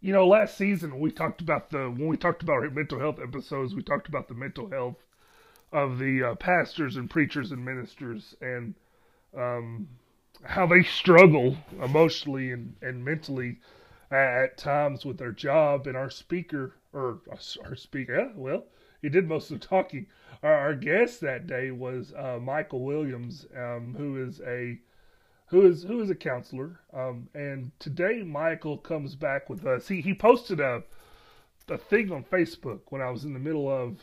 you know, last season we talked about the when we talked about our mental health episodes, we talked about the mental health of the uh, pastors and preachers and ministers and um, how they struggle emotionally and, and mentally at, at times with their job. And our speaker, or our speaker, yeah, well, he did most of the talking. Our, our guest that day was uh, Michael Williams, um, who is a who is who is a counselor. Um, and today Michael comes back with us. He he posted a a thing on Facebook when I was in the middle of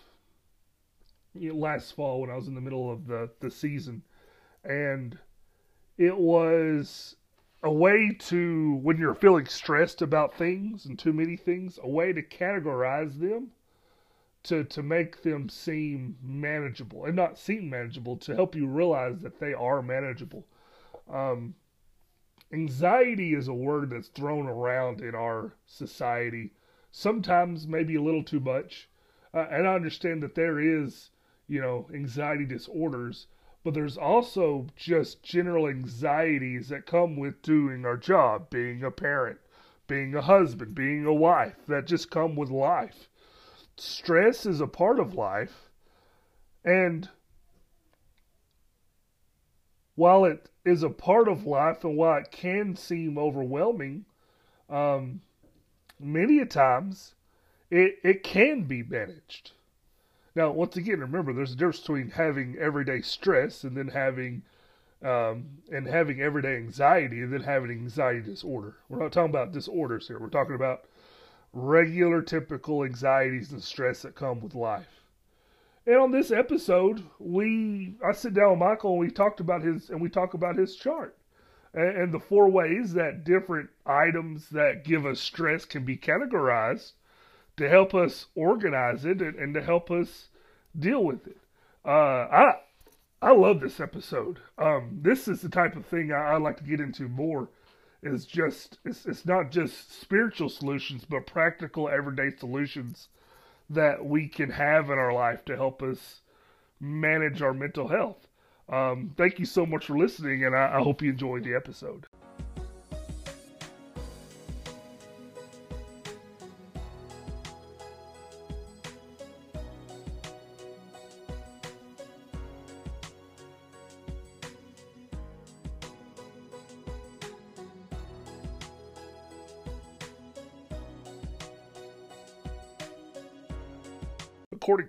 you know, last fall when I was in the middle of the the season, and it was a way to when you're feeling stressed about things and too many things, a way to categorize them to to make them seem manageable and not seem manageable to help you realize that they are manageable. Um, anxiety is a word that's thrown around in our society, sometimes maybe a little too much. Uh, and I understand that there is, you know, anxiety disorders, but there's also just general anxieties that come with doing our job, being a parent, being a husband, being a wife, that just come with life. Stress is a part of life, and while it is a part of life and while it can seem overwhelming, um, many a times it, it can be managed. Now, once again, remember there's a difference between having everyday stress and then having um, and having everyday anxiety and then having anxiety disorder. We're not talking about disorders here. We're talking about regular, typical anxieties and stress that come with life. And on this episode, we I sit down with Michael and we talked about his and we talk about his chart and, and the four ways that different items that give us stress can be categorized to help us organize it and, and to help us deal with it. Uh, I I love this episode. Um, this is the type of thing I, I like to get into more. Is just it's it's not just spiritual solutions, but practical everyday solutions that we can have in our life to help us manage our mental health. Um, thank you so much for listening, and I, I hope you enjoyed the episode.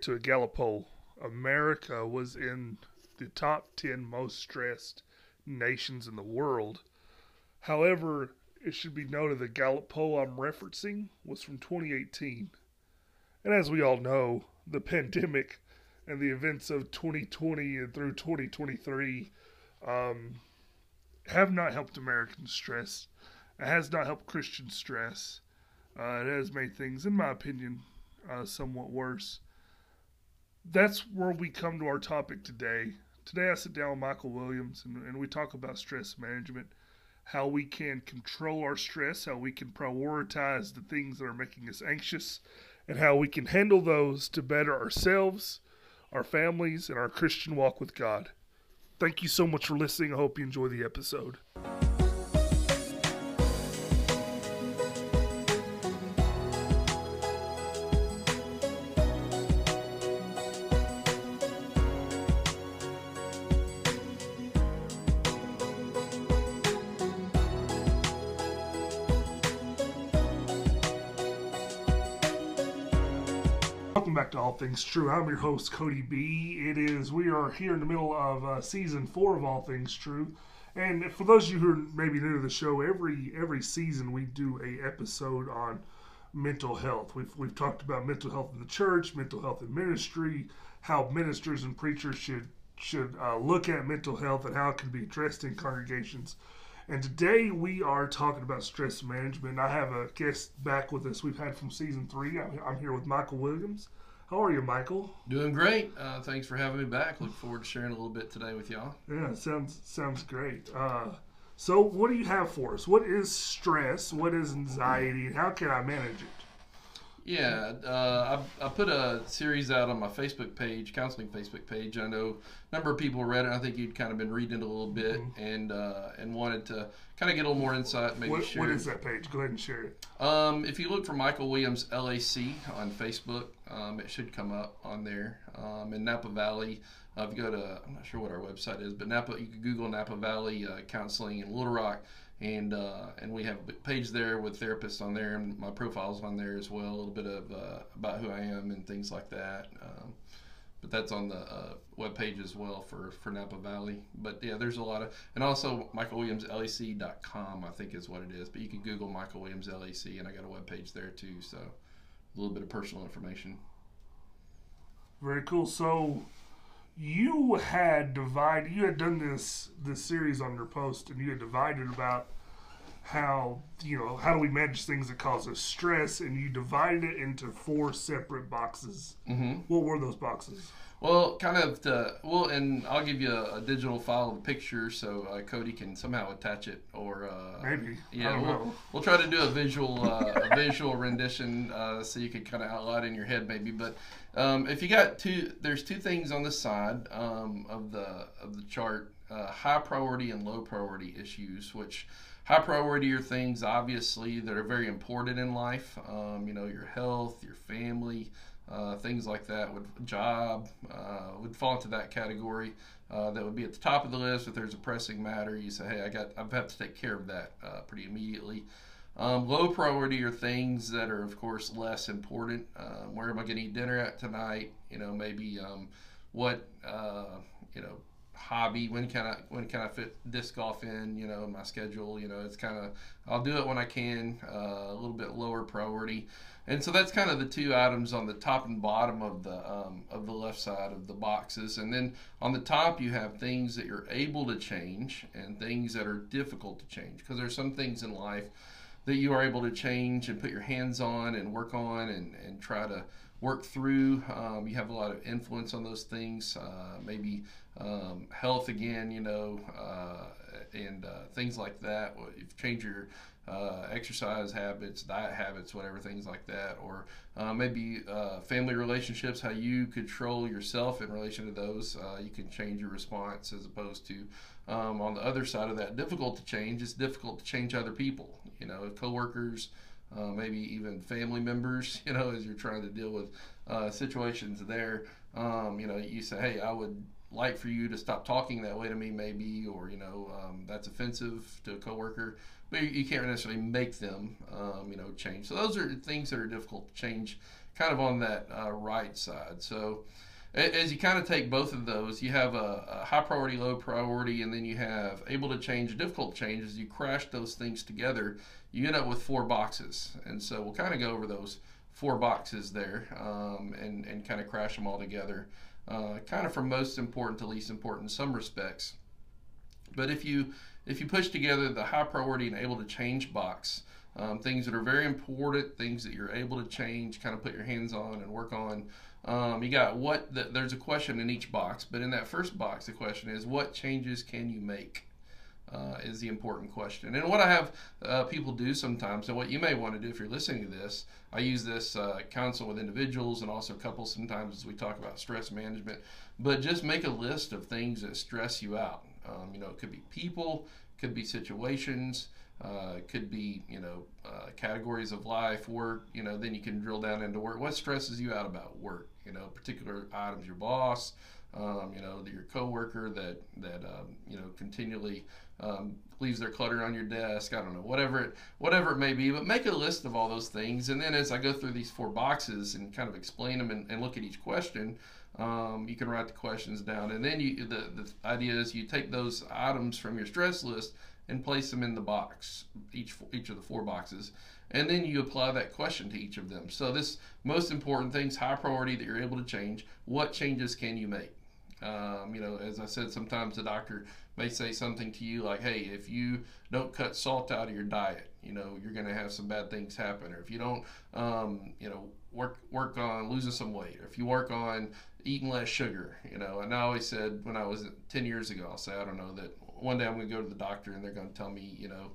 To a Gallup poll, America was in the top 10 most stressed nations in the world. However, it should be noted the Gallup poll I'm referencing was from 2018. And as we all know, the pandemic and the events of 2020 and through 2023 um, have not helped American stress. It has not helped Christian stress. Uh, it has made things, in my opinion, uh, somewhat worse that's where we come to our topic today. Today, I sit down with Michael Williams and, and we talk about stress management, how we can control our stress, how we can prioritize the things that are making us anxious, and how we can handle those to better ourselves, our families, and our Christian walk with God. Thank you so much for listening. I hope you enjoy the episode. Back to All Things True. I'm your host, Cody B. It is, we are here in the middle of uh, season four of All Things True. And for those of you who are maybe new to the show, every every season we do a episode on mental health. We've, we've talked about mental health in the church, mental health in ministry, how ministers and preachers should should uh, look at mental health and how it can be addressed in congregations. And today we are talking about stress management. I have a guest back with us we've had from season three. I'm, I'm here with Michael Williams. How are you, Michael? Doing great. Uh, thanks for having me back. Look forward to sharing a little bit today with y'all. Yeah, sounds sounds great. Uh, so, what do you have for us? What is stress? What is anxiety? And how can I manage it? Yeah, uh, I, I put a series out on my Facebook page, counseling Facebook page. I know a number of people read it. I think you'd kind of been reading it a little bit Mm-hmm. and uh, and wanted to kind of get a little more insight. Maybe What, share. what is that page? Go ahead and share it. Um, if you look for Michael Williams LAC on Facebook, um, it should come up on there. Um, in Napa Valley, uh, if you go to, I'm not sure what our website is, but Napa, you can Google Napa Valley uh, Counseling in Little Rock, and uh, and we have a page there with therapists on there, and my profile's on there as well. A little bit of uh, about who I am and things like that. Um, but that's on the uh, web page as well for, for Napa Valley. But yeah, there's a lot of, and also michaelwilliamslac.com, I think is what it is. But you can Google Michael Williams LAC, and I got a web page there too. So a little bit of personal information. Very cool. So you had divided. You had done this this series on your post, and you had divided about how you know how do we manage things that cause us stress, and you divided it into four separate boxes. Mm-hmm. What were those boxes? Well, kind of the well, and I'll give you a, a digital file of the picture so uh, Cody can somehow attach it, or uh, Maybe. I Yeah, don't we'll, know. we'll try to do a visual uh, a visual rendition uh, so you can kind of outline it in your head maybe. But um, if you got two, there's two things on the side um, of the of the chart: uh, high priority and low priority issues. Which high priority are things obviously that are very important in life. Um, you know, your health, your family. Uh, things like that would job uh, would fall into that category. Uh, that would be at the top of the list. If there's a pressing matter, you say, "Hey, I got, I have to take care of that uh, pretty immediately." Um, low priority are things that are, of course, less important. Um, where am I going to eat dinner at tonight? You know, maybe um, what uh, you know hobby when can i when can i fit disc golf in you know in my schedule you know it's kind of i'll do it when i can uh, a little bit lower priority and so that's kind of the two items on the top and bottom of the um, of the left side of the boxes and then on the top you have things that you're able to change and things that are difficult to change because there's some things in life that you are able to change and put your hands on and work on and, and try to work through. Um, you have a lot of influence on those things, uh, maybe um, health again, you know, uh, and uh, things like that. If you change your uh, exercise habits, diet habits, whatever, things like that, or uh, maybe uh, family relationships, how you control yourself in relation to those. Uh, you can change your response as opposed to um, on the other side of that, difficult to change. It's difficult to change other people, you know, coworkers, uh, maybe even family members, you know, as you're trying to deal with uh, situations there. Um, you know, you say, hey, I would like for you to stop talking that way to me, maybe, or, you know, um, that's offensive to a coworker. But you, you can't necessarily make them, um, you know, change. So those are things that are difficult to change kind of on that uh, right side. So, as you kind of take both of those, you have a, a, high priority, low priority, and then you have able to change, difficult changes. You crash those things together, you end up with four boxes. And so we'll kind of go over those four boxes there um, and, and kind of crash them all together, uh, kind of from most important to least important in some respects. But if you if you push together the high priority and able to change box, um, things that are very important, things that you're able to change, kind of put your hands on and work on. Um, you got what the, there's a question in each box, but in that first box, the question is what changes can you make? Uh, is the important question. And what I have uh, people do sometimes, and what you may want to do if you're listening to this, I use this uh, counsel with individuals and also couples sometimes as we talk about stress management. But just make a list of things that stress you out. Um, you know, it could be people, could be situations, uh, could be you know uh, categories of life, work. You know, then you can drill down into work. What stresses you out about work? You know, particular items, your boss, um, you know, your coworker that that um, you know continually um, leaves their clutter on your desk. I don't know, whatever it whatever it may be. But make a list of all those things, and then as I go through these four boxes and kind of explain them and, and look at each question, um, you can write the questions down. And then you the the idea is you take those items from your stress list and place them in the box, each each of the four boxes, and then you apply that question to each of them. So this most important things, high priority that you're able to change. What changes can you make? Um, you know, as I said, sometimes the doctor may say something to you like, "Hey, if you don't cut salt out of your diet, you know, you're going to have some bad things happen." Or if you don't, um, you know, work work on losing some weight, or if you work on eating less sugar, you know. And I always said when I was 10 years ago, I'll say, I don't know that one day I'm going to go to the doctor and they're going to tell me, you know,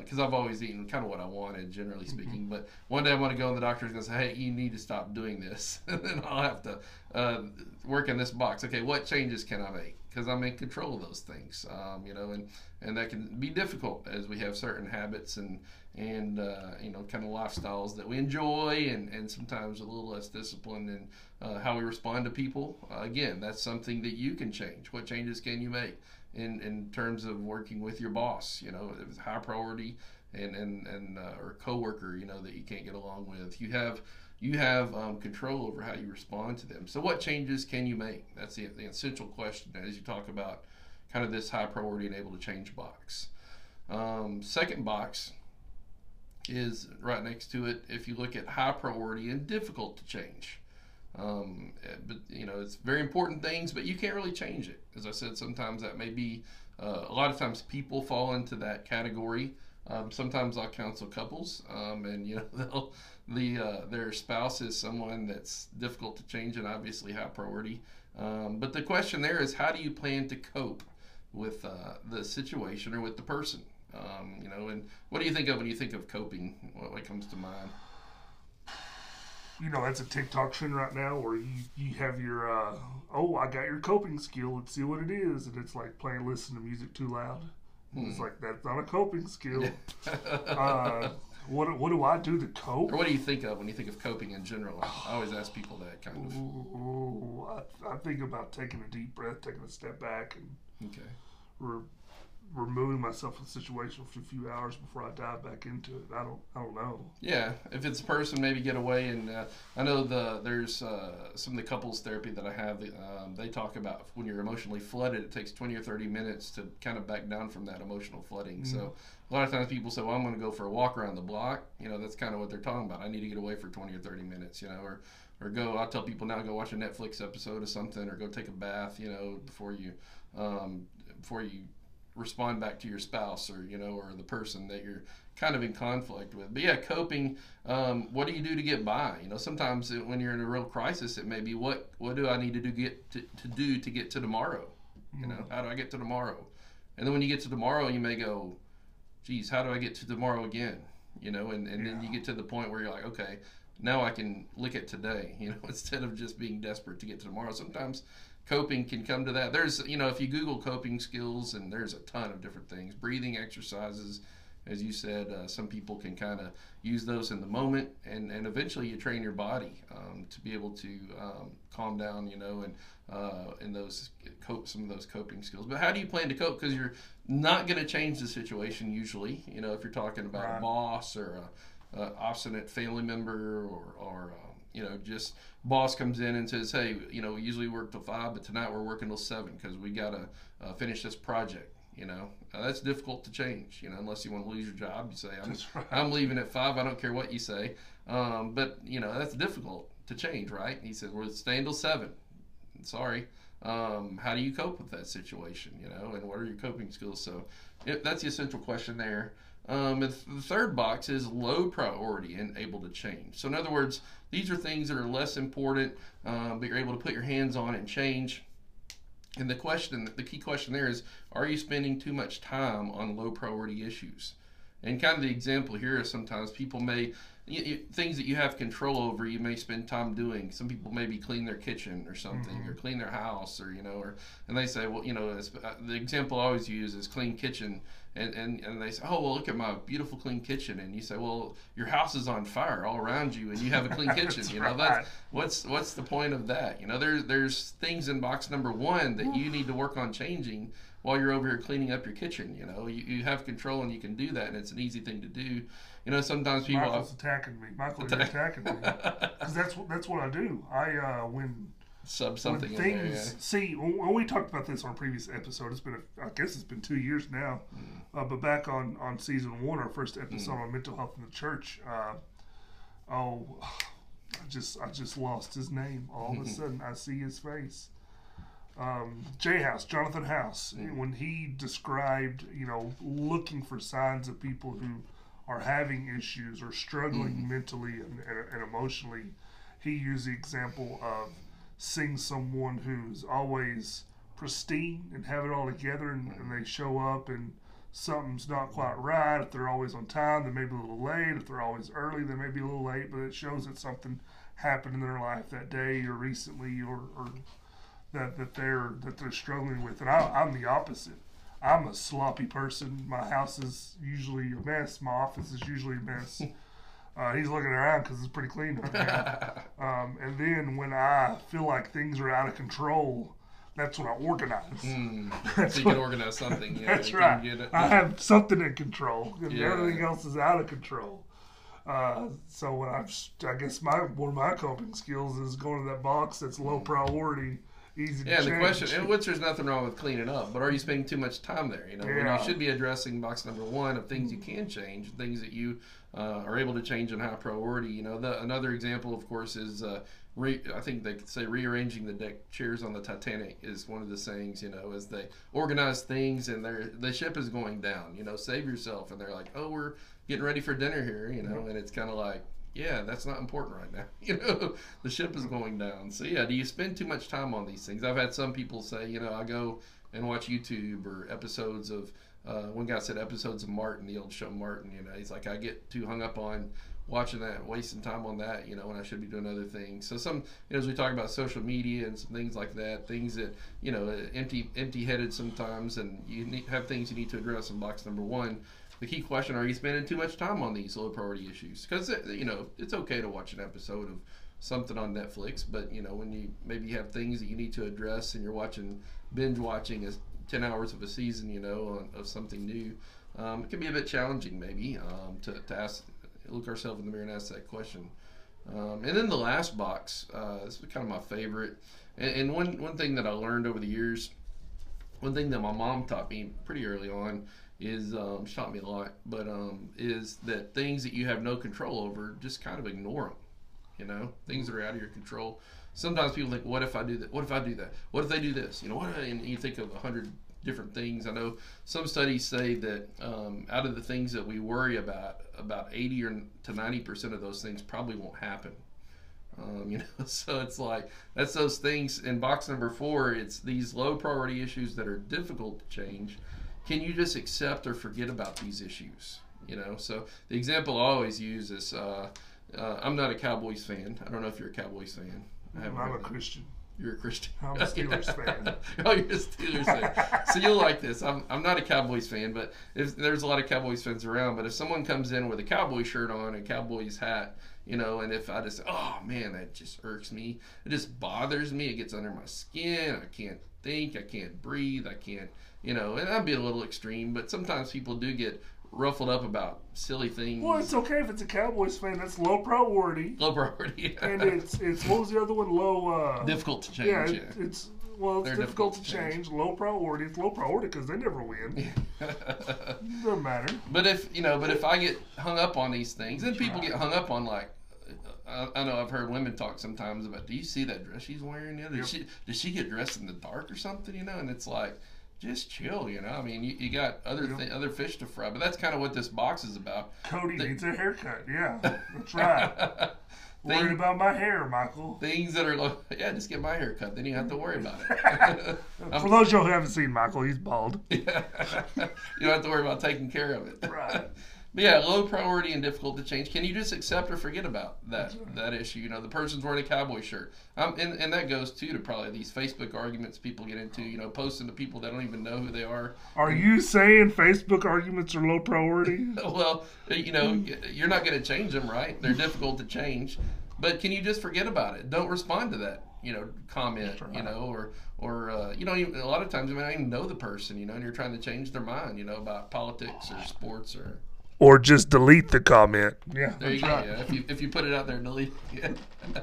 because uh, I've always eaten kind of what I wanted, generally Mm-hmm. speaking. But one day I want to go, and the doctor's going to say, "Hey, you need to stop doing this," and then I'll have to uh, work in this box. Okay, what changes can I make? Because I'm in control of those things, um, you know, and and that can be difficult as we have certain habits and and uh, you know kind of lifestyles that we enjoy, and and sometimes a little less discipline in uh, how we respond to people. Uh, again, that's something that you can change. What changes can you make? in, in terms of working with your boss, you know, if it's high priority and and and uh, or coworker, you know, that you can't get along with. You have you have um, control over how you respond to them. So, what changes can you make? That's the, the essential question as you talk about kind of this high priority and able to change box. Um, second box is right next to it. If you look at high priority and difficult to change. Um, but you know, it's very important things, but you can't really change it. As I said, sometimes that may be. Uh, a lot of times, people fall into that category. Um, sometimes I'll counsel couples, um, and you know, the uh, their spouse is someone that's difficult to change and obviously high priority. Um, but the question there is, how do you plan to cope with uh, the situation or with the person? Um, you know, and what do you think of when you think of coping? What, what comes to mind? you know that's a TikTok trend right now where you you have your uh, oh I got your coping skill let's see what it is and it's like playing listen to music too loud. It's Hmm. like that's not a coping skill. uh, what what do I do to cope? Or what do you think of when you think of coping in general? I always ask people that kind of. Ooh, I, I think about taking a deep breath, taking a step back, and Okay. re- removing myself from the situation for a few hours before I dive back into it. I don't I don't know. Yeah, if it's a person, maybe get away. And uh, I know the there's uh, some of the couples therapy that I have. Um, they talk about when you're emotionally flooded, it takes 20 or 30 minutes to kind of back down from that emotional flooding. So a lot of times people say, "Well, I'm going to go for a walk around the block." You know, that's kind of what they're talking about. I need to get away for 20 or 30 minutes. You know, or or go. I tell people now go watch a Netflix episode of something, or go take a bath. You know, before you um, before you respond back to your spouse or you know or the person that you're kind of in conflict with. But yeah coping um, what do you do to get by? You know sometimes it, when you're in a real crisis it may be what what do i need to do get to, to do to get to tomorrow? You know how do i get to tomorrow? And then when you get to tomorrow you may go geez how do i get to tomorrow again? You know and, and then you get to the point where you're like okay now i can look at today you know instead of just being desperate to get to tomorrow. Sometimes coping can come to that. There's, you know, if you Google coping skills, and there's a ton of different things, breathing exercises, as you said, uh, some people can kind of use those in the moment, and, and eventually you train your body um, to be able to um, calm down, you know, and uh, and those cope some of those coping skills. But how do you plan to cope? Because you're not going to change the situation usually. You know, if you're talking about Right. a boss or a, a obstinate family member or or um, you know just boss comes in and says, hey, you know, we usually work till five, but tonight we're working till seven because we got to uh, finish this project. You know, uh, that's difficult to change. You know, unless you want to lose your job, you say, I'm, right. I'm leaving at five. I don't care what you say. Um, but you know, that's difficult to change, right? And he said, we're staying till seven. Sorry. Um, how do you cope with that situation? You know, and what are your coping skills? So it, that's the essential question there. Um, the third box is low priority and able to change. So in other words, these are things that are less important, um, but you're able to put your hands on and change. And the question, the key question there is, are you spending too much time on low priority issues? And kind of the example here is sometimes people may you, you, things that you have control over. You may spend time doing. Some people maybe clean their kitchen or something, or clean their house, or you know, or and they say, well, you know, uh, the example I always use is clean kitchen, and, and and they say, oh, well, look at my beautiful clean kitchen, and you say, well, your house is on fire all around you, and you have a clean kitchen. You know, right. that's what's what's the point of that? You know, there's there's things in box number one that you need to work on changing while you're over here cleaning up your kitchen. You know, you, you have control and you can do that, and it's an easy thing to do. You know, sometimes people. Michael's attacking me. Michael, you're attacking me. Because that's what that's what I do. I uh, when sub when something in things there. see when, when we talked about this on a previous episode. It's been a, I guess it's been two years now. Mm. Uh, but back on on season one, our first episode on mental health in the church. Uh, oh, I just I just lost his name. All of a sudden, I see his face. Um, J House, Jonathan House, Mm. when he described, you know, looking for signs of people who are having issues or struggling Mm-hmm. mentally and, and, and emotionally, he used the example of seeing someone who's always pristine and have it all together and, and they show up and something's not quite right. If they're always on time, they may be a little late. If they're always early, they may be a little late. But it shows that something happened in their life that day or recently, or, or that that they're that they're struggling with. And I, I'm the opposite. I'm a sloppy person. My house is usually a mess. My office is usually a mess. Uh, he's looking around because it's pretty clean right now. um, and then when I feel like things are out of control, that's when I organize. Mm. That's so you what- can organize something. Yeah, That's right. get it. I have something in control, and Yeah. everything else is out of control. Uh, so when I, I guess my one of my coping skills is going to that box that's low priority, easy to Yeah, the question, and which there's nothing wrong with cleaning up, but are you spending too much time there? You know, Yeah. you should be addressing box number one of things you can change, things that you uh, are able to change in high priority. You know, the, another example, of course, is uh, re, I think they could say rearranging the deck chairs on the Titanic is one of the sayings. You know, as they organize things and their the ship is going down. You know, save yourself, and they're like, oh, we're getting ready for dinner here. You know, and it's kind of like. Yeah, that's not important right now. You know, the ship is going down. So yeah, do you spend too much time on these things? I've had some people say, you know, I go and watch YouTube or episodes of. Uh, one guy said episodes of Martin, the old show Martin. You know, he's like, I get too hung up on watching that, wasting time on that. You know, when I should be doing other things. So some, you know, as we talk about social media and some things like that, things that you know, empty, empty-headed sometimes, and you need, have things you need to address in box number one. The key question: Are you spending too much time on these low priority issues? Because you know, it's okay to watch an episode of something on Netflix, but you know, when you maybe have things that you need to address, and you're watching binge watching a 10 hours of a season, you know, of something new, um, it can be a bit challenging maybe um, to, to ask, look ourselves in the mirror and ask that question. Um, and then the last box, uh, this is kind of my favorite. And, and one, one thing that I learned over the years, one thing that my mom taught me pretty early on is, um, taught me a lot, but um, is that things that you have no control over, just kind of ignore them. You know, things that are out of your control. Sometimes people think, "What if I do that? What if I do that? What if they do this?" You know, what? And you think of a hundred different things. I know some studies say that um, out of the things that we worry about, about eighty or to ninety percent of those things probably won't happen. Um, you know, so it's like that's those things in box number four. It's these low priority issues that are difficult to change. Can you just accept or forget about these issues? You know, so the example I always use is uh, uh, I'm not a Cowboys fan. I don't know if you're a Cowboys fan. I I'm a. Christian. You're a Christian. I'm a Steelers fan. oh, you're a Steelers fan. So you'll like this. I'm, I'm not a Cowboys fan, but if there's a lot of Cowboys fans around, but if someone comes in with a Cowboy shirt on and Cowboys hat, you know, and if I just, oh man, that just irks me. It just bothers me. It gets under my skin. I can't think. I can't breathe. I can't, you know, and that'd be a little extreme, but sometimes people do get ruffled up about silly things. Well, it's okay if it's a Cowboys fan. That's low priority, Low priority. Yeah. And it's it's what was the other one? Low. Uh, difficult to change. yeah, Yeah. it's well, it's difficult, difficult to to change. change. Low priority. It's low priority because they never win. Doesn't matter. But if you know, but if I get hung up on these things, then people right. get hung up on like. I, I know I've heard women talk sometimes about. Do you see that dress she's wearing? You know, did Yep. she did she get dressed in the dark or something? You know, and it's like, just chill. You know, I mean, you, you got other Yep. thi- other fish to fry, but that's kind of what this box is about. Cody They- needs a haircut. Yeah, that's right. Worried about my hair, Michael. Things that are low, yeah, just get my hair cut. Then you have to worry about it. For those of you who haven't seen Michael, he's bald. you don't have to worry about taking care of it. Right. But yeah, low priority and difficult to change. Can you just accept or forget about that That's right. that issue? You know, the person's wearing a cowboy shirt. Um, and, and that goes too to probably these Facebook arguments people get into. You know, posting to people that don't even know who they are. Are you saying Facebook arguments are low priority? well, you know, you're not going to change them, right? They're difficult to change. But can you just forget about it? Don't respond to that, you know, comment, right. you know, or or uh, you know, a lot of times you may not even know the person, you know, and you're trying to change their mind, you know, about politics or sports or Or just delete the comment. Yeah, There you go. right. Yeah, if you if you put it out there, delete. it. Yeah.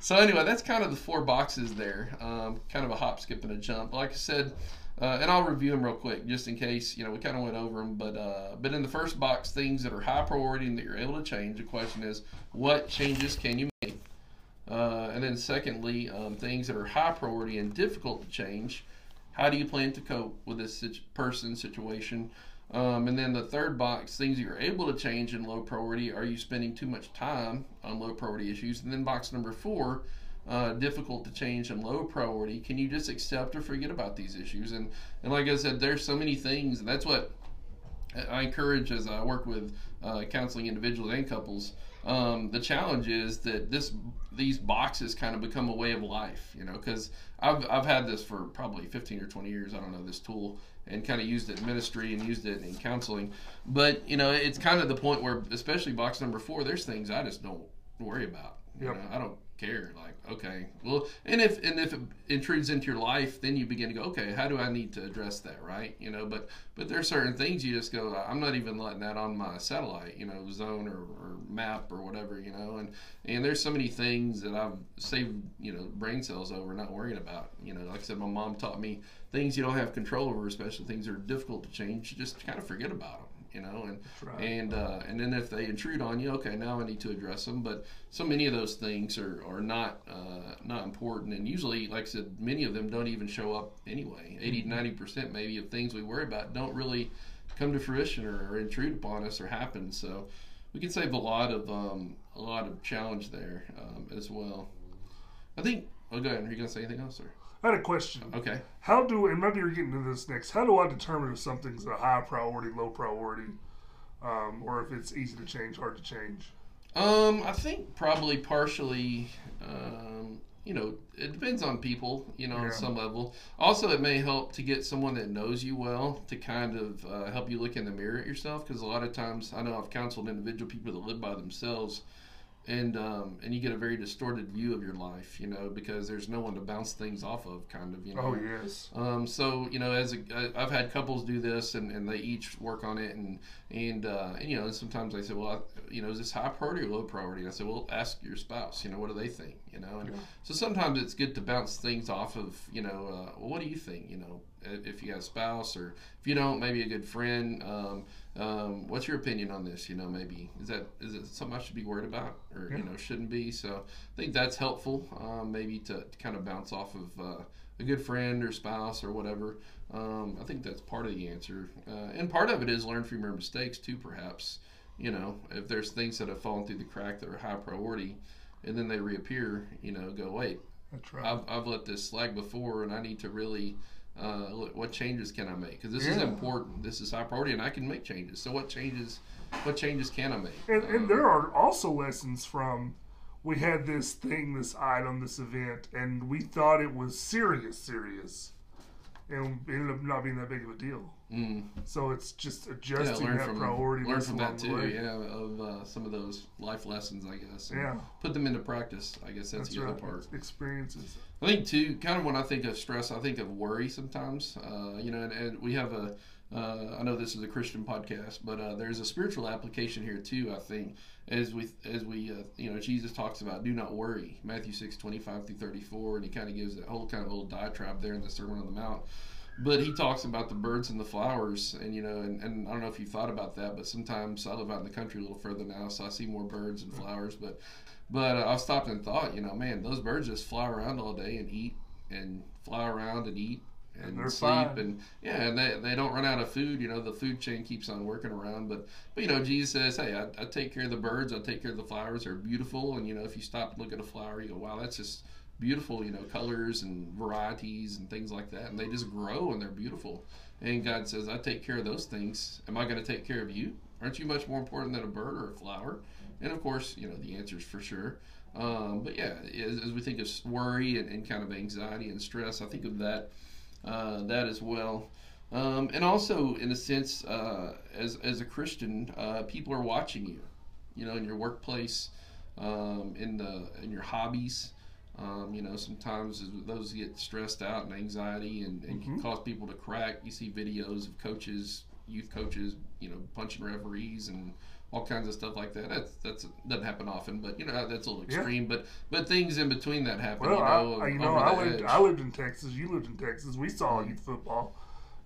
so anyway, that's kind of the four boxes there. Um, kind of a hop, skip, and a jump. Like I said, uh, and I'll review them real quick just in case you know we kind of went over them. But uh, but in the first box, things that are high priority and that you're able to change. The question is, what changes can you make? Uh, and then secondly, um, things that are high priority and difficult to change. How do you plan to cope with this situ- person situation? Um, and then the third box, things you're able to change in low priority. Are you spending too much time on low priority issues? And then box number four, uh, difficult to change in low priority. Can you just accept or forget about these issues? And and like I said, there's so many things, and that's what I encourage as I work with uh, counseling individuals and couples. Um, the challenge is that this these boxes kind of become a way of life, you know, because I've, I've had this for probably 15 or 20 years. I don't know this tool and kind of used it in ministry and used it in counseling. But, you know, it's kind of the point where, especially box number four, there's things I just don't worry about. You know, I don't care. Like, okay, well, and if and if it intrudes into your life, then you begin to go, okay, how do I need to address that, right? You know, but but there's certain things you just go, I'm not even letting that on my satellite, you know, zone or, or map or whatever, you know, and and there's so many things that I've saved, you know, brain cells over not worrying about. You know, like I said, my mom taught me things you don't have control over, especially things that are difficult to change. You just kind of forget about them. You know, and right. and uh, and then if they intrude on you, okay, now I need to address them. But so many of those things are, are not uh, not important, and usually, like I said, many of them don't even show up anyway. 80 90 percent maybe of things we worry about don't really come to fruition or, or intrude upon us or happen. So we can save a lot of um, a lot of challenge there um, as well. I think. Oh, go ahead. Are you gonna say anything else, or I had a question. okay? How do, and maybe you're getting to this next, how do I determine if something's a high priority, low priority, um, or if it's easy to change, hard to change? Um, I think probably partially. Um, you know, it depends on people. You know, Yeah. on some level. Also, it may help to get someone that knows you well to kind of uh, help you look in the mirror at yourself. Because a lot of times, I know I've counseled individual people that live by themselves, and um, and you get a very distorted view of your life. You know, because there's no one to bounce things off of. Kind of. You know. Oh, yes. Um, so you know, as I- I've had couples do this, and, and they each work on it, and and, uh, and you know, and sometimes they say, well, I, you know, is this high priority or low priority? And I said, well, ask your spouse. You know, what do they think? You know, and Yeah. so sometimes it's good to bounce things off of, you know, uh, well, what do you think? You know, if if you got a spouse, or if you don't, maybe a good friend. Um, um, what's your opinion on this? You know, maybe is that is it something I should be worried about, or Yeah. you know, shouldn't be? So I think that's helpful, um, maybe to, to kind of bounce off of. Uh, a good friend or spouse or whatever. Um, I think that's part of the answer, uh, and part of it is learn from your mistakes too. Perhaps you know if there's things that have fallen through the crack that are high priority, and then they reappear, you know, go wait, That's right. I've, I've let this slag before, and I need to really uh, look, what changes can I make? Because this is important. This is high priority, and I can make changes. So what changes? What changes can I make? And, Um, and there are also lessons from we had this thing, this item, this event, and we thought it was serious, serious, and ended up not being that big of a deal. Mm, So it's just yeah, adjusting learn that from priority learn from that too. way. Yeah, of uh, some of those life lessons, I guess. Yeah, Put them into practice. I guess that's, that's the other right. part. Experiences. I think too, kind of when I think of stress, I think of worry sometimes. Uh, you know, and, and we have a. Uh, I know this is a Christian podcast, but uh, there's a spiritual application here too. I think as we as we uh, you know Jesus talks about do not worry, Matthew six twenty five through thirty four, and he kind of gives that whole kind of little diatribe there in the Sermon on the Mount. But he talks about the birds and the flowers, and you know, and, and I don't know if you thought about that, but sometimes I live out in the country a little further now, so I see more birds and flowers. But but uh, I've stopped and thought, you know, man, those birds just fly around all day and eat and fly around and eat and, And sleep fine. and yeah, and they, they don't run out of food. You know, the food chain keeps on working around. But but you know, Jesus says, hey, I, I take care of the birds. I take care of the flowers. They're beautiful. And you know, if you stop and look at a flower, you go, wow, that's just beautiful. You know, colors and varieties and things like that. And they just grow and they're beautiful. And God says, I take care of those things. Am I going to take care of you? Aren't you much more important than a bird or a flower? And of course, you know, the answer is for sure. Um, but yeah, as, as we think of worry and, and kind of anxiety and stress, I think of that uh, that as well. Um, and also, in a sense, uh, as, as a Christian, uh, people are watching you, you know, in your workplace, um, in the in your hobbies. Um, you know, sometimes those get stressed out and anxiety and, and can Mhm. cause people to crack. You see videos of coaches, youth coaches, you know, punching referees and all kinds of stuff like that. That's that's doesn't happen often, but you know that's a little Yeah. extreme. But but things in between that happen. Well, you know, I, you know, I lived, edge. I lived in Texas. You lived in Texas. We saw Mm. youth football.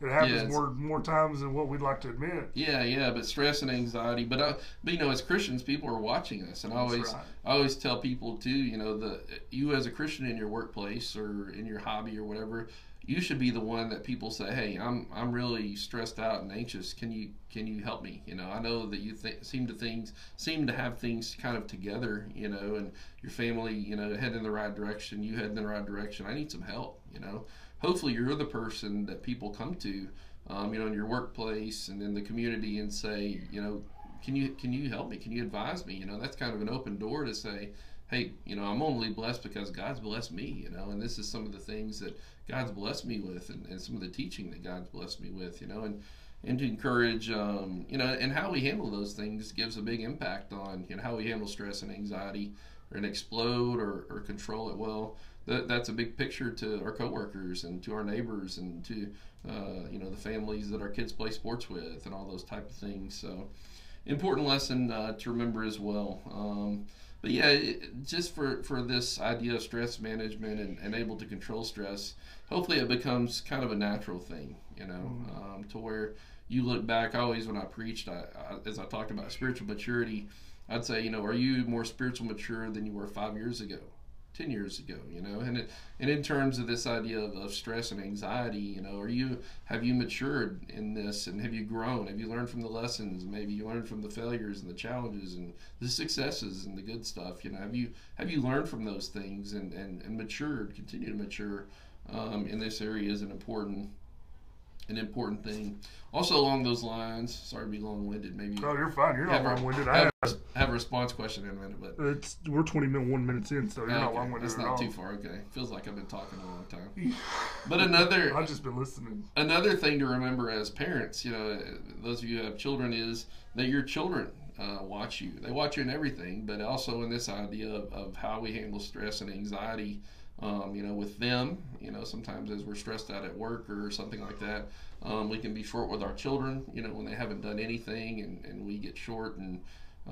It happens Yeah, more more times than what we'd like to admit. Yeah, yeah, but stress and anxiety. But uh, but you know, as Christians, people are watching us, and I always right. I always tell people too. You know, the you as a Christian in your workplace or in your hobby or whatever, you should be the one that people say, "Hey, I'm I'm really stressed out and anxious. Can you can you help me?" You know, I know that you th- seem to things seem to have things kind of together. You know, and your family, you know, head in the right direction. You head in the right direction. I need some help. You know, hopefully you're the person that people come to um, you know, in your workplace and in the community, and say, you know, can you can you help me? Can you advise me? You know, that's kind of an open door to say, hey, you know, I'm only blessed because God's blessed me, you know, and this is some of the things that God's blessed me with, and, and some of the teaching that God's blessed me with, you know, and and to encourage, um, you know, and how we handle those things gives a big impact on you know how we handle stress and anxiety, or and explode or, or control it well. That, that's a big picture to our coworkers and to our neighbors and to uh, you know the families that our kids play sports with and all those type of things. So important lesson uh, to remember as well. Um, but yeah, it, just for, for this idea of stress management and, and able to control stress, hopefully it becomes kind of a natural thing, you know, mm-hmm. um, to where you look back. Always when I preached, I, I, as I talked about spiritual maturity, I'd say, you know, are you more spiritual mature than you were five years ago? 10 years ago you know? And it, and in terms of this idea of, of, stress and anxiety you know are you have you matured in this and have you grown? Have you learned from the lessons? Maybe you learned from the failures and the challenges and the successes and the good stuff you know? Have you have you learned from those things and and, and matured continue to mature um, in this area is an important an important thing. Also, along those lines, sorry to be long winded. Maybe. Oh, you're fine. You're not long winded. I have, have, a response question in a minute, but it's we're 20 minutes, one minutes in, so you're okay. not long winded. That's not too far. Okay, feels like I've been talking a long time. but another, I've just been listening. Another thing to remember as parents, you know, those of you who have children, is that your children uh, watch you. They watch you in everything, but also in this idea of, of how we handle stress and anxiety um, you know, with them, you know, sometimes as we're stressed out at work or something like that, um, we can be short with our children, you know, when they haven't done anything and, and we get short and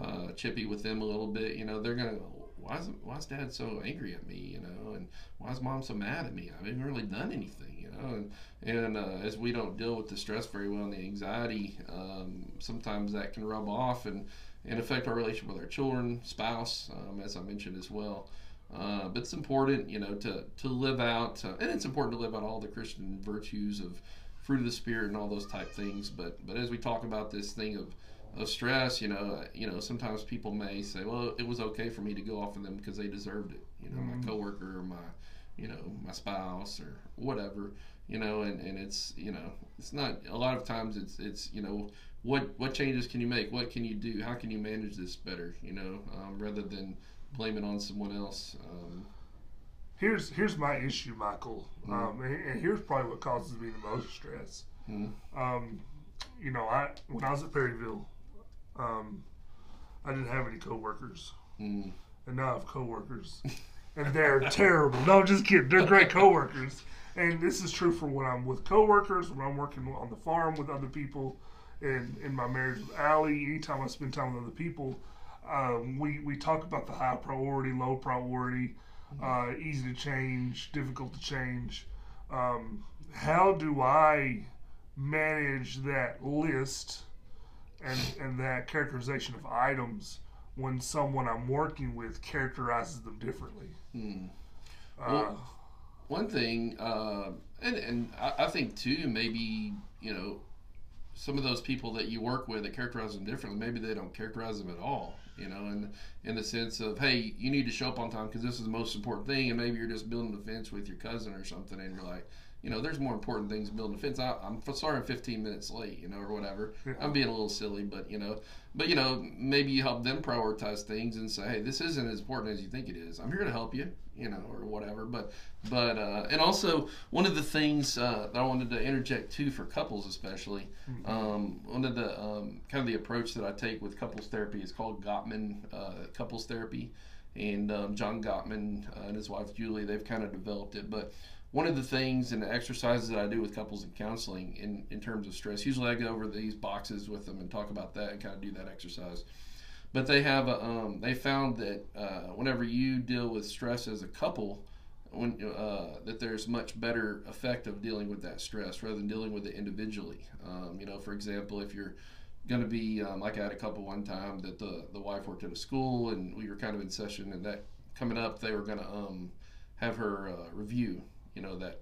uh, chippy with them a little bit, you know, they're going to, why is, why is dad so angry at me, you know, and why is mom so mad at me? I haven't really done anything, you know, and, and uh, as we don't deal with the stress very well and the anxiety, um, sometimes that can rub off and, and affect our relationship with our children, spouse, um, as I mentioned as well. Uh, but it's important, you know, to, to live out, uh, and it's important to live out all the Christian virtues of fruit of the spirit and all those type things. But but as we talk about this thing of, of stress, you know, uh, you know, sometimes people may say, well, it was okay for me to go off of them because they deserved it. You know, mm-hmm. my coworker or my, you know, my spouse or whatever. You know, and, and it's you know, it's not a lot of times it's it's you know what what changes can you make? What can you do? How can you manage this better? You know, um, rather than blame it on someone else. Um, here's here's my issue, Michael, mm-hmm. um, and, and, here's probably what causes me the most stress. Mm-hmm. Um, you know, I when I was at Perryville, um, I didn't have any coworkers, mm-hmm. and now I have coworkers, and they're terrible. No, I'm just kidding. They're great coworkers, and this is true for when I'm with coworkers, when I'm working on the farm with other people, and in my marriage with Allie. Anytime I spend time with other people um, we we talk about the high priority, low priority, uh, easy to change, difficult to change. Um, how do I manage that list and and that characterization of items when someone I'm working with characterizes them differently? Hmm. Uh, well, one thing, uh, and and I, I think too, maybe you know some of those people that you work with that characterize them differently, maybe they don't characterize them at all you know, and in the sense of, hey, you need to show up on time because this is the most important thing, and maybe you're just building a fence with your cousin or something, and you're like, you know, there's more important things building a fence. I, am sorry I'm 15 minutes late, you know, or whatever. Yeah. I'm being a little silly, but you know, but you know, maybe you help them prioritize things and say, hey, this isn't as important as you think it is. I'm here to help you, you know, or whatever. But, but, uh, and also one of the things uh, that I wanted to interject too for couples, especially, mm-hmm. um, one of the um, kind of the approach that I take with couples therapy is called Gottman uh, couples therapy, and um, John Gottman uh, and his wife Julie, they've kind of developed it, but one of the things and the exercises that I do with couples in counseling in, in terms of stress, usually I go over these boxes with them and talk about that and kind of do that exercise. But they have a, um, they found that uh, whenever you deal with stress as a couple, when uh, that there's much better effect of dealing with that stress rather than dealing with it individually. Um, you know, for example, if you're going to be um, like I had a couple one time that the the wife worked at a school and we were kind of in session and that coming up they were going to um, have her uh, review you know that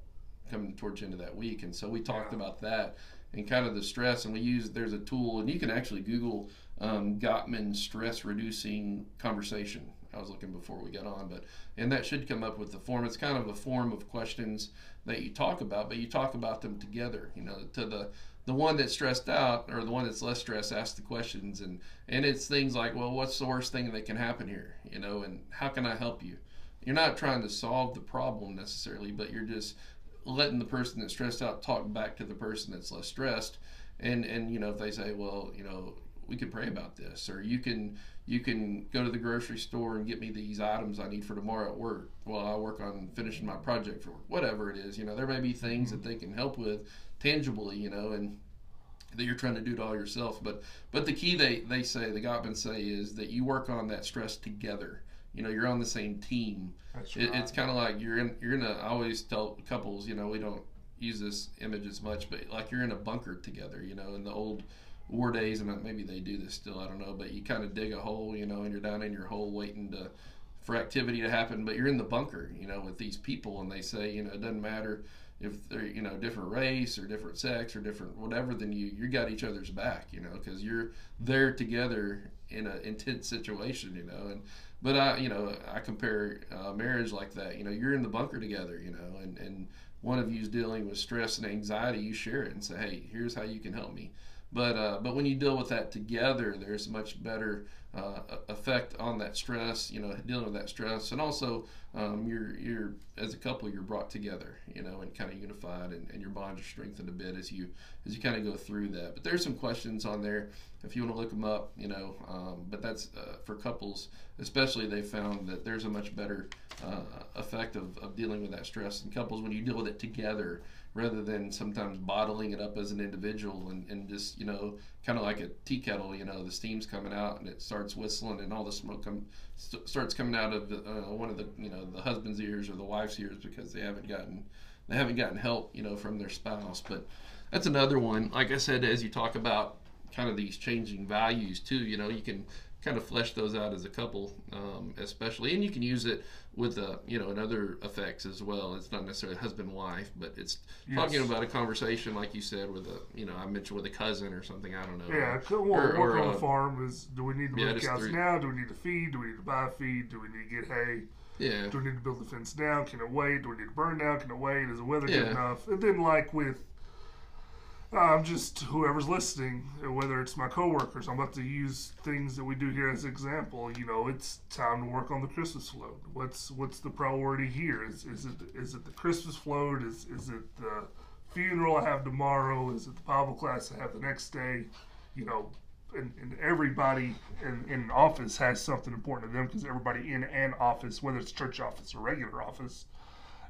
coming towards the end of that week. And so we talked yeah. about that and kind of the stress. And we use there's a tool and you can actually google um, gottman stress reducing conversation. I was looking before we got on but and that should come up with the form. It's kind of a form of questions that you talk about but you talk about them together you know to the the one that's stressed out or the one that's less stressed asks the questions. And and it's things like well what's the worst thing that can happen here? You know and how can i help you you're not trying to solve the problem necessarily but you're just letting the person that's stressed out talk back to the person that's less stressed. And and you know if they say well you know we could pray about this or you can you can go to the grocery store and get me these items i need for tomorrow at work while i work on finishing my project for whatever it is you know there may be things that mm-hmm. they can help with tangibly you know and that you're trying to do it all yourself. But but the key they they say the gottman say is that you work on that stress together you know you're on the same team That's it, right. it's kind of like you're in you're in a i always tell couples you know we don't use this image as much but like you're in a bunker together you know in the old war days and uh, maybe they do this still i don't know but you kind of dig a hole you know and you're down in your hole waiting to for activity to happen but you're in the bunker you know with these people and they say you know it doesn't matter if they're you know different race or different sex or different whatever than you you got each other's back you know because you're there together in an intense situation you know and but I, you know, I compare uh, marriage like that. You know, you're in the bunker together. You know, and and one of you's dealing with stress and anxiety. You share it and say, hey, here's how you can help me. But uh, but when you deal with that together, there's a much better uh, effect on that stress. You know, dealing with that stress, and also um, you're you're as a couple you're brought together. You know, and kind of unified, and, and your bonds are strengthened a bit as you as you kind of go through that. But there's some questions on there if you want to look them up. You know, um, but that's uh, for couples especially. They found that there's a much better uh, effect of, of dealing with that stress in couples when you deal with it together rather than sometimes bottling it up as an individual and, and just you know kind of like a tea kettle you know the steam's coming out and it starts whistling and all the smoke come, st- starts coming out of the, uh, one of the you know the husband's ears or the wife's ears because they haven't gotten they haven't gotten help you know from their spouse. But that's another one. Like i said as you talk about kind of these changing values too you know you can kind of flesh those out as a couple, um, especially, and you can use it with uh, you know in other effects as well. It's not necessarily husband wife, but it's Yes. talking about a conversation like you said with a you know I mentioned with a cousin or something. I don't know. Yeah, c- well, Or- work or, on uh, the farm is do we need to yeah, move just cows three- now? Do we need to feed? Do we need to buy feed? Do we need to get hay? Yeah, Do we need to build the fence now? Can it wait? Do we need to burn now? Can it wait? Is the weather good enough? And then like with um, just whoever's listening, whether it's my coworkers, I'm about to use things that we do here as example. You know, it's time to work on the Christmas float. What's what's the priority here? Is is it is it the Christmas float? Is is it the funeral I have tomorrow? Is it the Bible class I have the next day? You know, and, and everybody in, in an office has something important to them because everybody in an office, whether it's church office or regular office,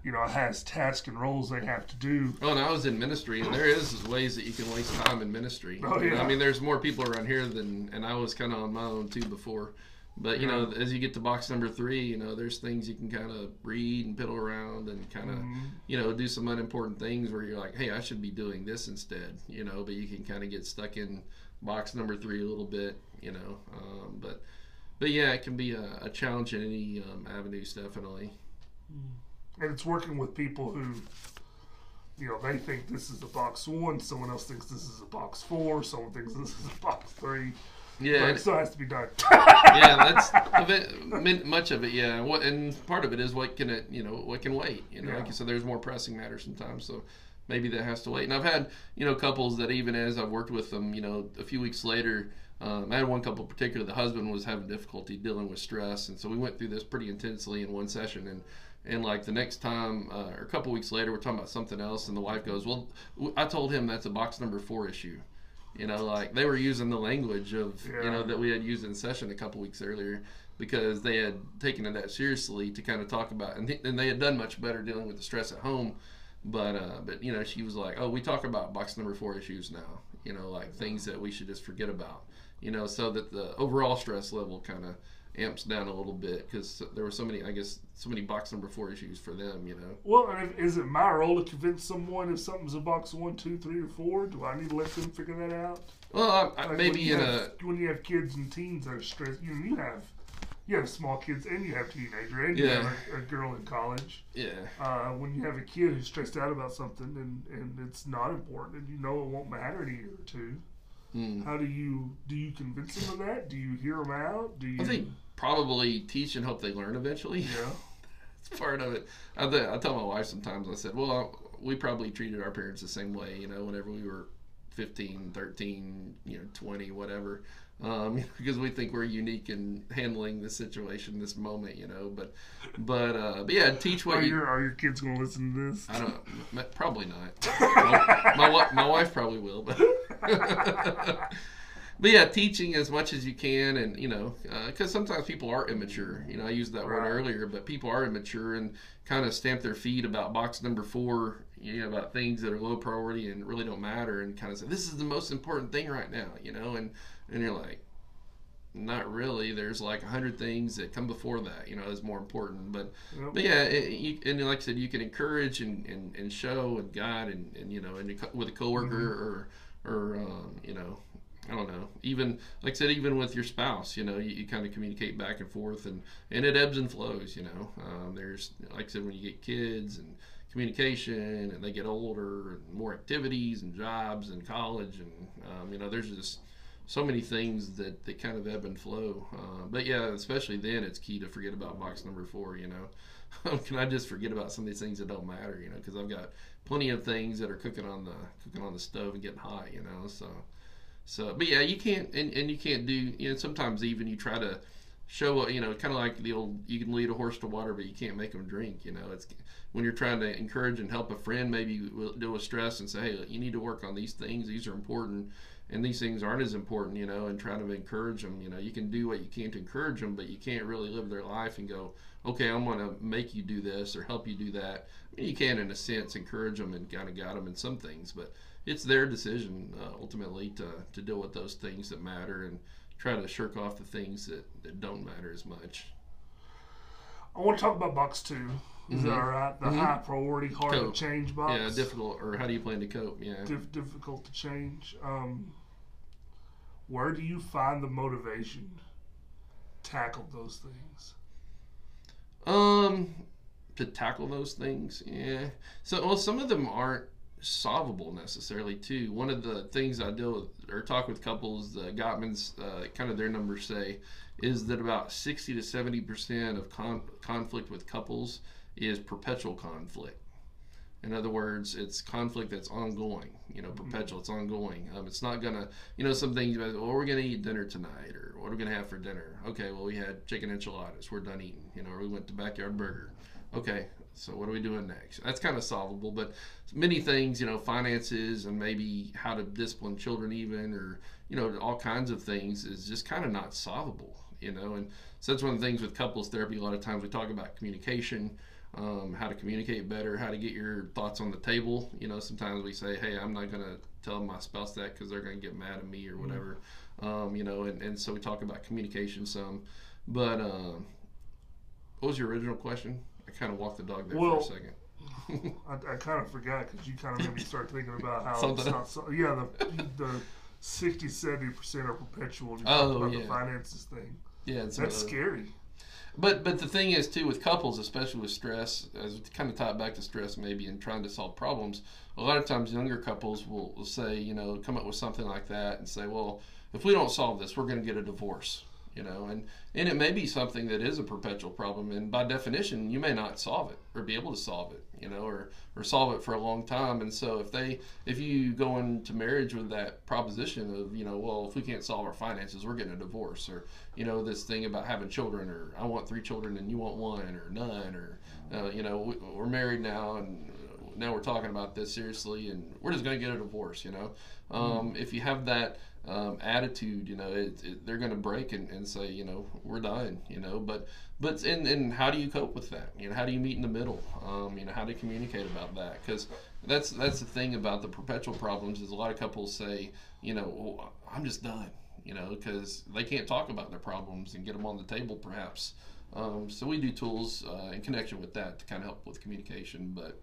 you know, has tasks and roles they have to do. Well, and I was in ministry, and there is ways that you can waste time in ministry. Oh, yeah. I mean, there's more people around here than, and I was kind of on my own too before. But you know, as you get to box number three, you know, there's things you can kind of read and piddle around and kind of, Mhm. you know, do some unimportant things where you're like, hey, I should be doing this instead, you know. But you can kind of get stuck in box number three a little bit, you know. Um, but, but yeah, it can be a, a challenge in any um, avenues, definitely. And it's working with people who, you know, they think this is a box one, someone else thinks this is a box four, someone thinks this is a box three. Yeah, but it still has to be done. yeah, that's a bit, much of it. Yeah, what and part of it is what can it, you know, what can wait. You know, like Yeah. you said, there's more pressing matters sometimes, so maybe that has to wait. And I've had, you know, couples that even as I've worked with them, you know, a few weeks later, um, I had one couple in particular. The husband was having difficulty dealing with stress, and so we went through this pretty intensely in one session. And and like the next time, uh, or a couple weeks later, we're talking about something else, and the wife goes, "Well, i told him that's a box number four issue." You know, like they were using the language of you know that we had used in session a couple weeks earlier because they had taken it that seriously to kind of talk about, and, th- and they had done much better dealing with the stress at home. But uh, but you know, she was like, "Oh, we talk about box number four issues now. You know, like things that we should just forget about. You know, so that the overall stress level kind of amps down a little bit because there were so many, I guess, so many box number four issues for them. You know." well, and if, is it my role to convince someone if something's a box one, two, three, or four? Do I need to let them figure that out? Well, I, I, Like, maybe in have, a when you have kids and teens that are stressed, you know, you have you have small kids and you have teenager and you have a, a girl in college. yeah. Uh, when you have a kid who's stressed out about something and, and it's not important and you know it won't matter in a year or two, Mm. how do you do you convince them of that? Do you hear them out? Do you? I think probably teach and hope they learn eventually. Yeah. It's part of it. I, th- I tell my wife sometimes. I said, "Well, we probably treated our parents the same way. You know, whenever we were 15, 13, you know, 20, whatever. Um, because we think we're unique in handling this situation, this moment, you know. But, but, uh, but yeah, teach what Are you. your are your kids gonna listen to this? I don't. Probably not. my, my my wife probably will, but. But yeah, teaching as much as you can, and you know, uh, because sometimes people are immature. You know, I used that word earlier, but people are immature and kind of stamp their feet about box number four. You know, about things that are low priority and really don't matter, and kind of say this is the most important thing right now. You know, and and you're like, not really. There's like a hundred things that come before that. You know, is more important. But Yep. but yeah, it, you, and like I said, you can encourage and, and, and show and guide and, and you know, and with a coworker mm-hmm. or or um, you know, I don't know, even like I said, even with your spouse, you know, you, you kind of communicate back and forth, and and it ebbs and flows. You know, um, there's like I said, when you get kids and communication, and they get older, and more activities and jobs and college, and um, you know, there's just so many things that, that kind of ebb and flow. Uh, but yeah, especially then, it's key to forget about box number four. You know, can I just forget about some of these things that don't matter? You know, because I've got plenty of things that are cooking on the cooking on the stove and getting hot. You know, so so. But yeah, you can't and, and you can't do. You know, sometimes even you try to show you know kind of like the old you can lead a horse to water but you can't make them drink you know it's when you're trying to encourage and help a friend maybe deal with stress and say hey you need to work on these things these are important and these things aren't as important you know and try to encourage them you know you can do what you can to encourage them but you can't really live their life and go okay i'm going to make you do this or help you do that you can in a sense encourage them and kind of guide them in some things but it's their decision uh, ultimately to, to deal with those things that matter and try to shirk off the things that, that don't matter as much. I want to talk about box two. Is that Mhm. all right? The Mhm. high priority, hard Cope. to change box. Yeah, difficult, or how do you plan to cope? Yeah. Dif- difficult to change. Um, where do you find the motivation to tackle those things? Um, to tackle those things, yeah. So, well, some of them aren't solvable necessarily. Too. One of the things I deal with or talk with couples, the Gottman's, uh, kind of their numbers say, is that about sixty to seventy percent of con- conflict with couples is perpetual conflict. In other words, it's conflict that's ongoing. You know, perpetual. It's ongoing. Um, it's not gonna. You know, some things. Well, we're gonna eat dinner tonight, or what are we gonna have for dinner? Okay, well, we had chicken enchiladas. We're done eating. You know, or we went to backyard burger. Okay, so what are we doing next? That's kind of solvable, but many things. You know, finances and maybe how to discipline children, even, or you know, all kinds of things is just kind of not solvable. You know, and so that's one of the things with couples therapy. A lot of times we talk about communication um, how to communicate better, how to get your thoughts on the table. You know, sometimes we say, "Hey, I'm not going to tell my spouse that because they're going to get mad at me or whatever." Um, you know, and, and so we talk about communication some. But um, what was your original question? I kind of walked the dog there Well, for a second. I, I kind of forgot because you kind of made me start thinking about how it's not so. Yeah, the the 60 70 percent are perpetual. You Oh, about yeah. the finances thing. yeah, it's That's uh, scary. But but the thing is too with couples, especially with stress, as kind of tie it back to stress maybe and trying to solve problems. A lot of times younger couples will, will say, you know, come up with something like that and say, well, if we don't solve this, we're going to get a divorce. You know, and and it may be something that is a perpetual problem, and by definition, you may not solve it or be able to solve it. You know, or or solve it for a long time. And so if they if you go into marriage with that proposition of you know, well, if we can't solve our finances, we're getting a divorce, or you know, this thing about having children, or I want three children and you want one, or none, or uh, you know, we, we're married now and now we're talking about this seriously, and we're just going to get a divorce. You know, um, if you have that um, attitude, you know, it, it, they're going to break and, and say, you know, we're done. You know, but but and, and how do you cope with that? You know, how do you meet in the middle? Um, you know, how do you communicate about that? Because that's that's the thing about the perpetual problems is a lot of couples say, you know, well, I'm just done. You know, because they can't talk about their problems and get them on the table, perhaps. Um, so we do tools uh, in connection with that to kind of help with communication. But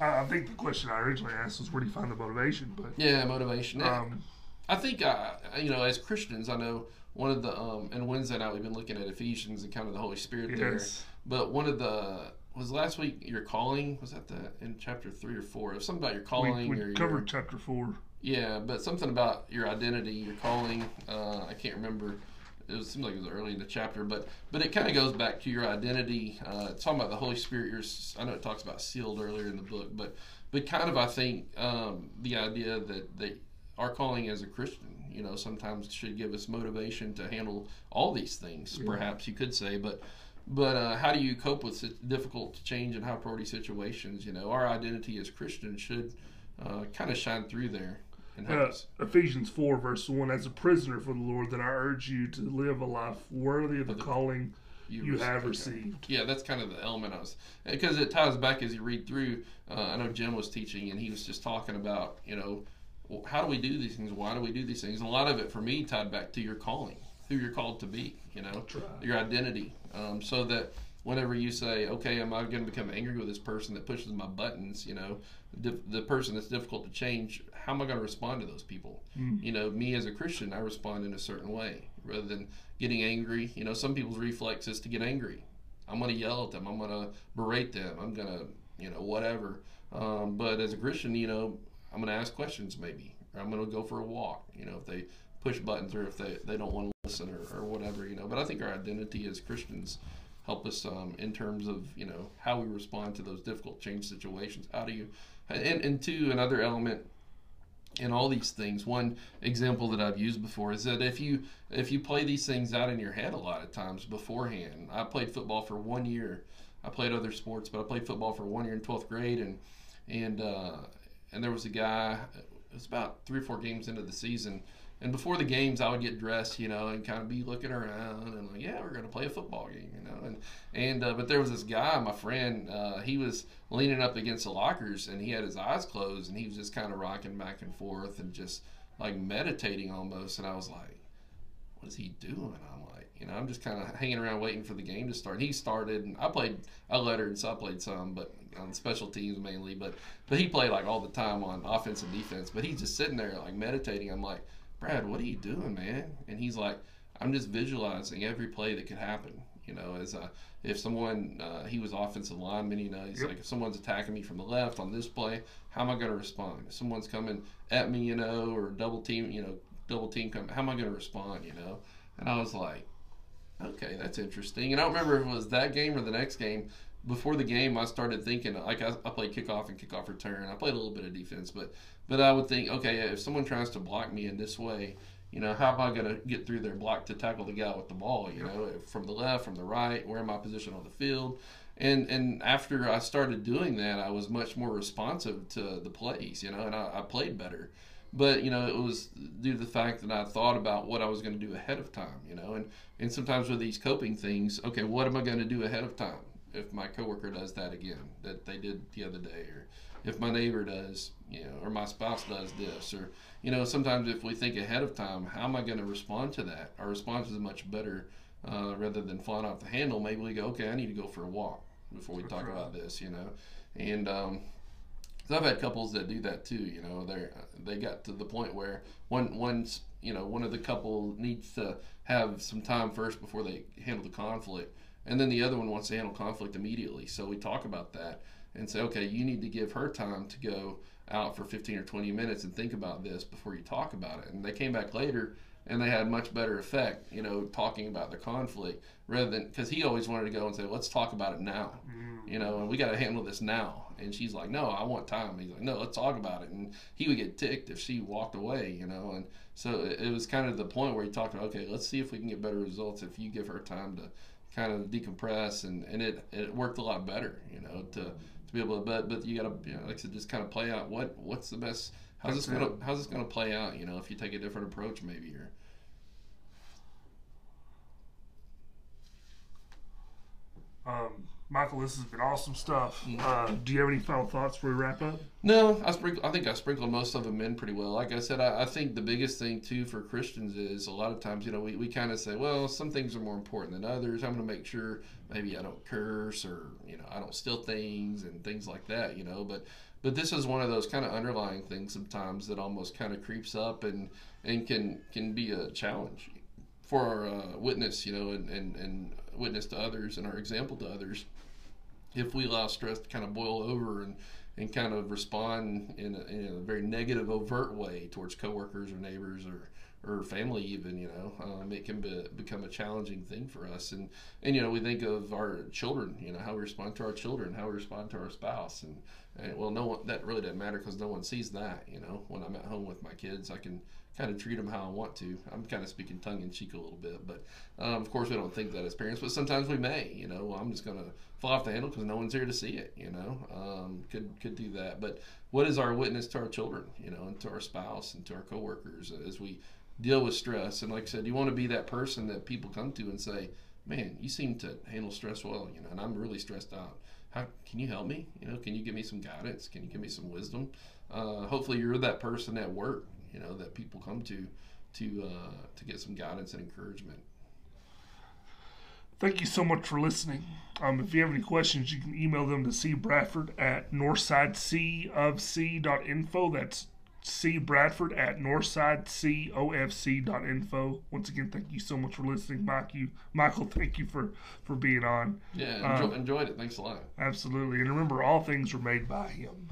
I, I think the question I originally asked was where do you find the motivation? But yeah, motivation. um, I think, uh, you know, as Christians, I know one of the, um, and Wednesday night we've been looking at Ephesians and kind of the Holy Spirit there. yes, But one of the, was last week your calling? Was that the, in chapter three or four? It was something about your calling we, or we your, covered chapter four. yeah, but something about your identity, your calling. Uh, I can't remember. It was, seems like it was early in the chapter, but but it kind of goes back to your identity. Uh, it's talking about the Holy Spirit. You're, I know it talks about sealed earlier in the book, but but kind of I think um, the idea that that our calling as a Christian, you know, sometimes should give us motivation to handle all these things. Yeah. Perhaps you could say, but but uh, how do you cope with difficult to change and high priority situations? You know, our identity as Christians should uh, kind of shine through there and Uh. Ephesians 4, verse 1 As a prisoner for the Lord, then I urge you to live a life worthy of the the- calling you rec- have received. Yeah, that's kind of the element I was because it ties back as you read through. Uh, I know Jim was teaching and he was just talking about you know well, how do we do these things? Why do we do these things? And a lot of it for me tied back to your calling, who you're called to be. You know, right. your identity, um, so that whenever you say, okay, am I going to become angry with this person that pushes my buttons? You know, the, the person that's difficult to change. How am I going to respond to those people? Mm. You know, me as a Christian, I respond in a certain way rather than getting angry. You know, some people's reflex is to get angry. I'm going to yell at them. I'm going to berate them. I'm going to, you know, whatever. Um, but as a Christian, you know, I'm going to ask questions maybe. Or I'm going to go for a walk. You know, if they push buttons or if they, they don't want to listen or, or whatever, you know. But I think our identity as Christians help us um, in terms of, you know, how we respond to those difficult change situations. How do you, and, and two, another element in all these things one example that i've used before is that if you if you play these things out in your head a lot of times beforehand i played football for one year i played other sports but i played football for one year in 12th grade and and uh, and there was a guy it was about three or four games into the season. And before the games i would get dressed you know and kind of be looking around and like yeah we're going to play a football game you know? And and uh, but there was this guy my friend uh, he was leaning up against the lockers and he had his eyes closed and he was just kind of rocking back and forth and just like meditating almost. And i was like what is he doing? I'm like you know i'm just kind of hanging around waiting for the game to start. And he started and i played i lettered so i played some but on special teams mainly but but he played like all the time on offense and defense but he's just sitting there like meditating. I'm like brad what are you doing man? And he's like i'm just visualizing every play that could happen you know as a if someone uh, he was offensive lineman you know he's Yep. like if someone's attacking me from the left on this play how am i going to respond? If someone's coming at me you know or double team you know double team come how am i going to respond you know? And i was like okay that's interesting. And i don't remember if it was that game or the next game before the game i started thinking like i, I played kickoff and kickoff return i played a little bit of defense but but i would think okay if someone tries to block me in this way you know, how am I going to get through their block to tackle the guy with the ball? You know, from the left, from the right, where am I positioned on the field? And and after I started doing that, I was much more responsive to the plays. You know, and I, I played better. But you know, it was due to the fact that I thought about what I was going to do ahead of time. You know, and and sometimes with these coping things, okay, what am I going to do ahead of time if my coworker does that again that they did the other day, or if my neighbor does, you know, or my spouse does this, or you know, sometimes if we think ahead of time, how am I going to respond to that? Our response is much better uh, rather than flying off the handle. Maybe we go, okay, I need to go for a walk before we talk right. about this, you know, and um, so I've had couples that do that too. You know, they they got to the point where one one's you know one of the couple needs to have some time first before they handle the conflict, and then the other one wants to handle conflict immediately. So we talk about that and say, okay, you need to give her time to go out for 15 or 20 minutes and think about this before you talk about it. And they came back later and they had much better effect, you know, talking about the conflict rather than because he always wanted to go and say, let's talk about it now, you know, and we got to handle this now. And she's like, no, I want time. He's like, no, let's talk about it. And he would get ticked if she walked away, you know. And so it, it was kind of the point where he talked about, okay, let's see if we can get better results if you give her time to kind of decompress. And, and it, it worked a lot better, you know, to, to be able to, but, but you got to, you know, like I said, just kind of play out what, what's the best, how's this going to, how's this going to play out, you know, if you take a different approach maybe or, Um, Michael, this has been awesome stuff. Mm-hmm. Uh, do you have any final thoughts before we wrap up? No, I sprinkle. I think I sprinkled most of them in pretty well. Like I said, I, I think the biggest thing too for Christians is a lot of times, you know, we, we kind of say, well, some things are more important than others. I'm going to make sure maybe I don't curse or you know I don't steal things and things like that. You know, but but this is one of those kind of underlying things sometimes that almost kind of creeps up and and can can be a challenge for our uh, witness. You know, and, and and witness to others and our example to others if we allow stress to kind of boil over and, and kind of respond in a, in a very negative, overt way towards coworkers or neighbors or, or family, even, you know, um, it can be, become a challenging thing for us. And, and, you know, we think of our children, you know, how we respond to our children, how we respond to our spouse. And, And, well, no one that really doesn't matter because no one sees that. You know, when I'm at home with my kids, I can kind of treat them how I want to. I'm kind of speaking tongue in cheek a little bit, but um, of course we don't think that as parents, but sometimes we may. You know, I'm just gonna fall off the handle because no one's here to see it. You know, um, could could do that. But what is our witness to our children? You know, and to our spouse and to our coworkers as we deal with stress? And like I said, you want to be that person that people come to and say, "Man, you seem to handle stress well." You know, and I'm really stressed out. How can you help me? You know, can you give me some guidance? Can you give me some wisdom? Uh, hopefully, you're that person at work you know that people come to to uh, to get some guidance and encouragement. Thank you so much for listening. Um, if you have any questions, you can email them to C Bradford at northsideCofc.info. That's C Bradford at northsideCofc.info. Once again, thank you so much for listening, Mike. You, Michael, thank you for for being on. Yeah, enjoy, um, enjoyed it. Thanks a lot. Absolutely, and remember, all things are made by Him.